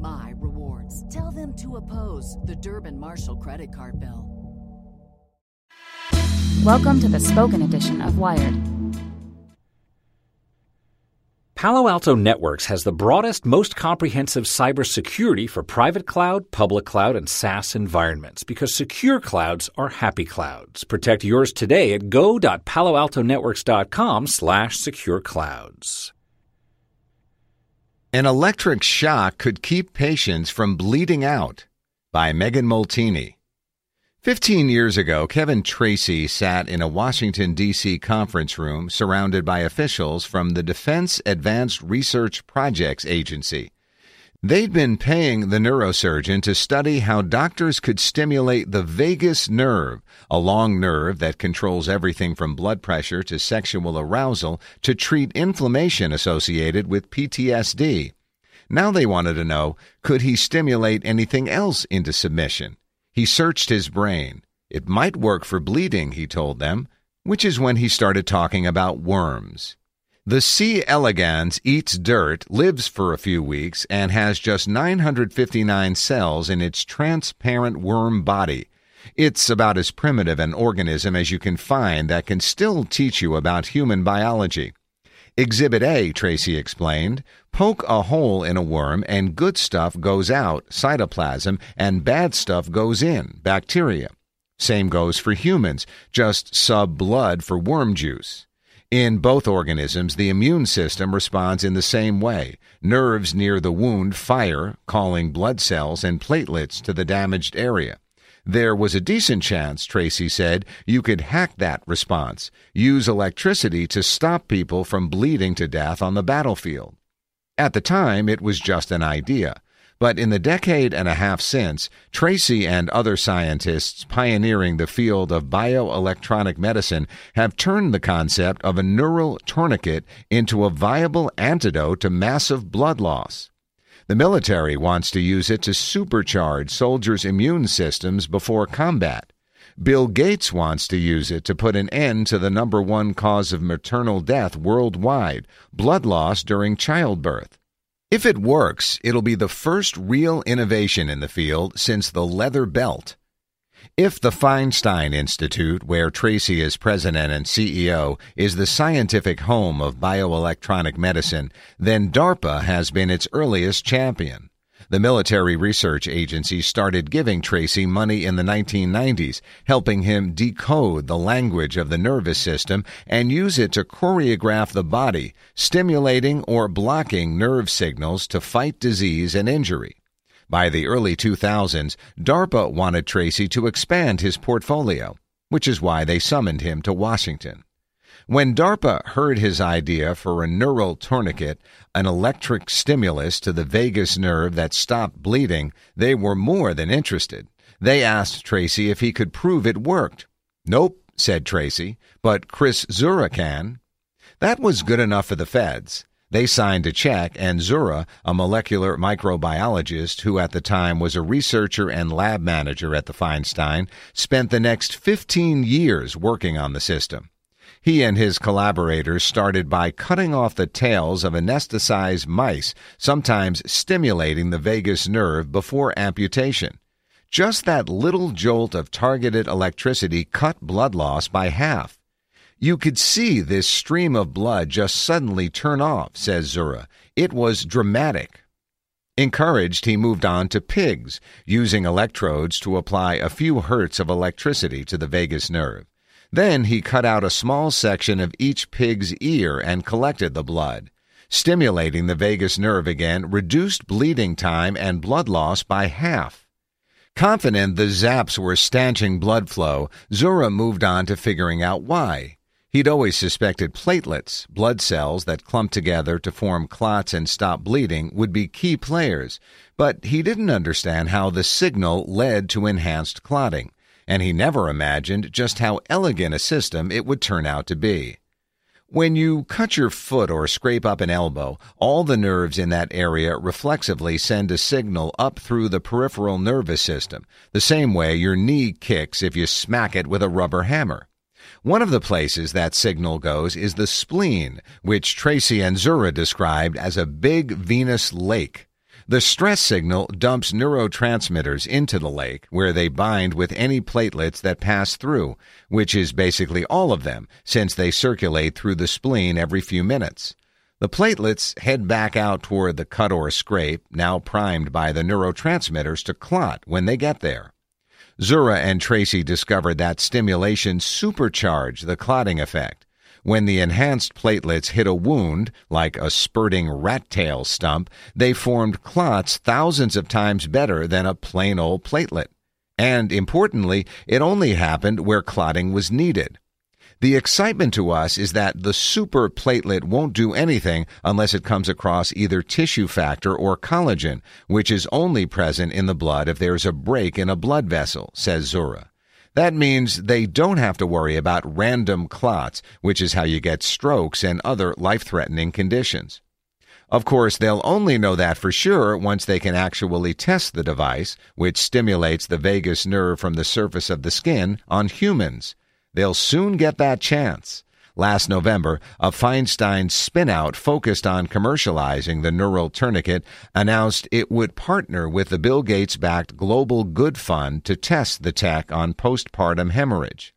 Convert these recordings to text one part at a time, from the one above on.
my rewards. Tell them to oppose the Durbin Marshall credit card bill. Welcome to the spoken edition of Wired. Palo Alto Networks has the broadest, most comprehensive cybersecurity for private cloud, public cloud, and SaaS environments because secure clouds are happy clouds. Protect yours today at go.paloaltonetworks.com slash secure clouds. An electric shock could keep patients from bleeding out by Megan Molteni. Fifteen years ago, Kevin Tracey sat in a Washington, D.C. conference room surrounded by officials from the Defense Advanced Research Projects Agency. They'd been paying the neurosurgeon to study how doctors could stimulate the vagus nerve, a long nerve that controls everything from blood pressure to sexual arousal, to treat inflammation associated with PTSD. Now they wanted to know could he stimulate anything else into submission? He searched his brain. It might work for bleeding, he told them, which is when he started talking about worms. The C. elegans eats dirt, lives for a few weeks, and has just 959 cells in its transparent worm body. It's about as primitive an organism as you can find that can still teach you about human biology. Exhibit A, Tracey explained. Poke a hole in a worm and good stuff goes out, cytoplasm, and bad stuff goes in, bacteria. Same goes for humans, just sub blood for worm juice. In both organisms, the immune system responds in the same way. Nerves near the wound fire, calling blood cells and platelets to the damaged area. There was a decent chance, Tracey said, you could hack that response, use electricity to stop people from bleeding to death on the battlefield. At the time, it was just an idea. But in the decade and a half since, Tracey and other scientists pioneering the field of bioelectronic medicine have turned the concept of a neural tourniquet into a viable antidote to massive blood loss. The military wants to use it to supercharge soldiers' immune systems before combat. Bill Gates wants to use it to put an end to the number one cause of maternal death worldwide blood loss during childbirth. If it works, it'll be the first real innovation in the field since the leather belt. If the Feinstein Institute, where Tracey is president and CEO, is the scientific home of bioelectronic medicine, then DARPA has been its earliest champion. The military research agency started giving Tracey money in the 1990s, helping him decode the language of the nervous system and use it to choreograph the body, stimulating or blocking nerve signals to fight disease and injury. By the early 2000s, DARPA wanted Tracey to expand his portfolio, which is why they summoned him to Washington. When DARPA heard his idea for a neural tourniquet, an electric stimulus to the vagus nerve that stopped bleeding, they were more than interested. They asked Tracey if he could prove it worked. Nope, said Tracey, but Chris Czura can. That was good enough for the feds. They signed a check, and Czura, a molecular microbiologist who at the time was a researcher and lab manager at the Feinstein, spent the next 15 years working on the system. He and his collaborators started by cutting off the tails of anesthetized mice, sometimes stimulating the vagus nerve before amputation. Just that little jolt of targeted electricity cut blood loss by half. You could see this stream of blood just suddenly turn off, says Czura. It was dramatic. Encouraged, he moved on to pigs, using electrodes to apply a few hertz of electricity to the vagus nerve. Then he cut out a small section of each pig's ear and collected the blood. Stimulating the vagus nerve again reduced bleeding time and blood loss by half. Confident the zaps were stanching blood flow, Czura moved on to figuring out why. He'd always suspected platelets, blood cells that clump together to form clots and stop bleeding, would be key players, but he didn't understand how the signal led to enhanced clotting, and he never imagined just how elegant a system it would turn out to be. When you cut your foot or scrape up an elbow, all the nerves in that area reflexively send a signal up through the peripheral nervous system, the same way your knee kicks if you smack it with a rubber hammer. One of the places that signal goes is the spleen, which Tracey and Czura described as a big venous lake. The stress signal dumps neurotransmitters into the lake where they bind with any platelets that pass through, which is basically all of them since they circulate through the spleen every few minutes. The platelets head back out toward the cut or scrape, now primed by the neurotransmitters to clot when they get there. Czura and Tracey discovered that stimulation supercharged the clotting effect. When the enhanced platelets hit a wound, like a spurting rat tail stump, they formed clots thousands of times better than a plain old platelet. And importantly, it only happened where clotting was needed. The excitement to us is that the super platelet won't do anything unless it comes across either tissue factor or collagen, which is only present in the blood if there's a break in a blood vessel, says Czura. That means they don't have to worry about random clots, which is how you get strokes and other life threatening conditions. Of course, they'll only know that for sure once they can actually test the device, which stimulates the vagus nerve from the surface of the skin, on humans. They'll soon get that chance. Last November, a Feinstein spinout focused on commercializing the neural tourniquet announced it would partner with the Bill Gates backed Global Good Fund to test the tech on postpartum hemorrhage.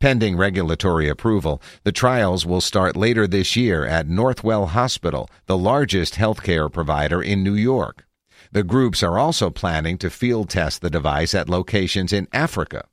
Pending regulatory approval, the trials will start later this year at Northwell Hospital, the largest healthcare provider in New York. The groups are also planning to field test the device at locations in Africa.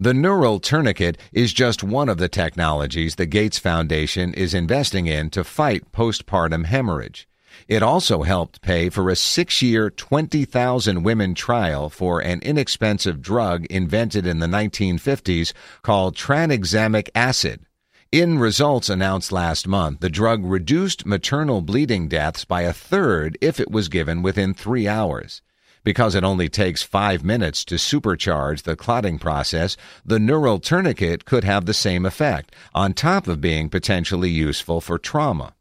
The neural tourniquet is just one of the technologies the Gates Foundation is investing in to fight postpartum hemorrhage. It also helped pay for a six year, 20,000 women trial for an inexpensive drug invented in the 1950s called tranexamic acid. In results announced last month, the drug reduced maternal bleeding deaths by a third if it was given within three hours. Because it only takes five minutes to supercharge the clotting process, the neural tourniquet could have the same effect, on top of being potentially useful for trauma.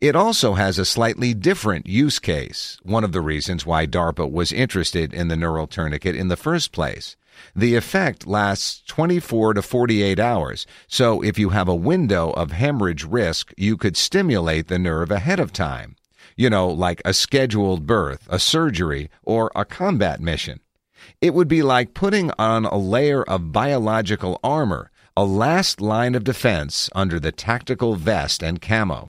It also has a slightly different use case, one of the reasons why DARPA was interested in the neural tourniquet in the first place. The effect lasts 24 to 48 hours, so if you have a window of hemorrhage risk, you could stimulate the nerve ahead of time you know, like a scheduled birth, a surgery, or a combat mission. It would be like putting on a layer of biological armor, a last line of defense under the tactical vest and camo.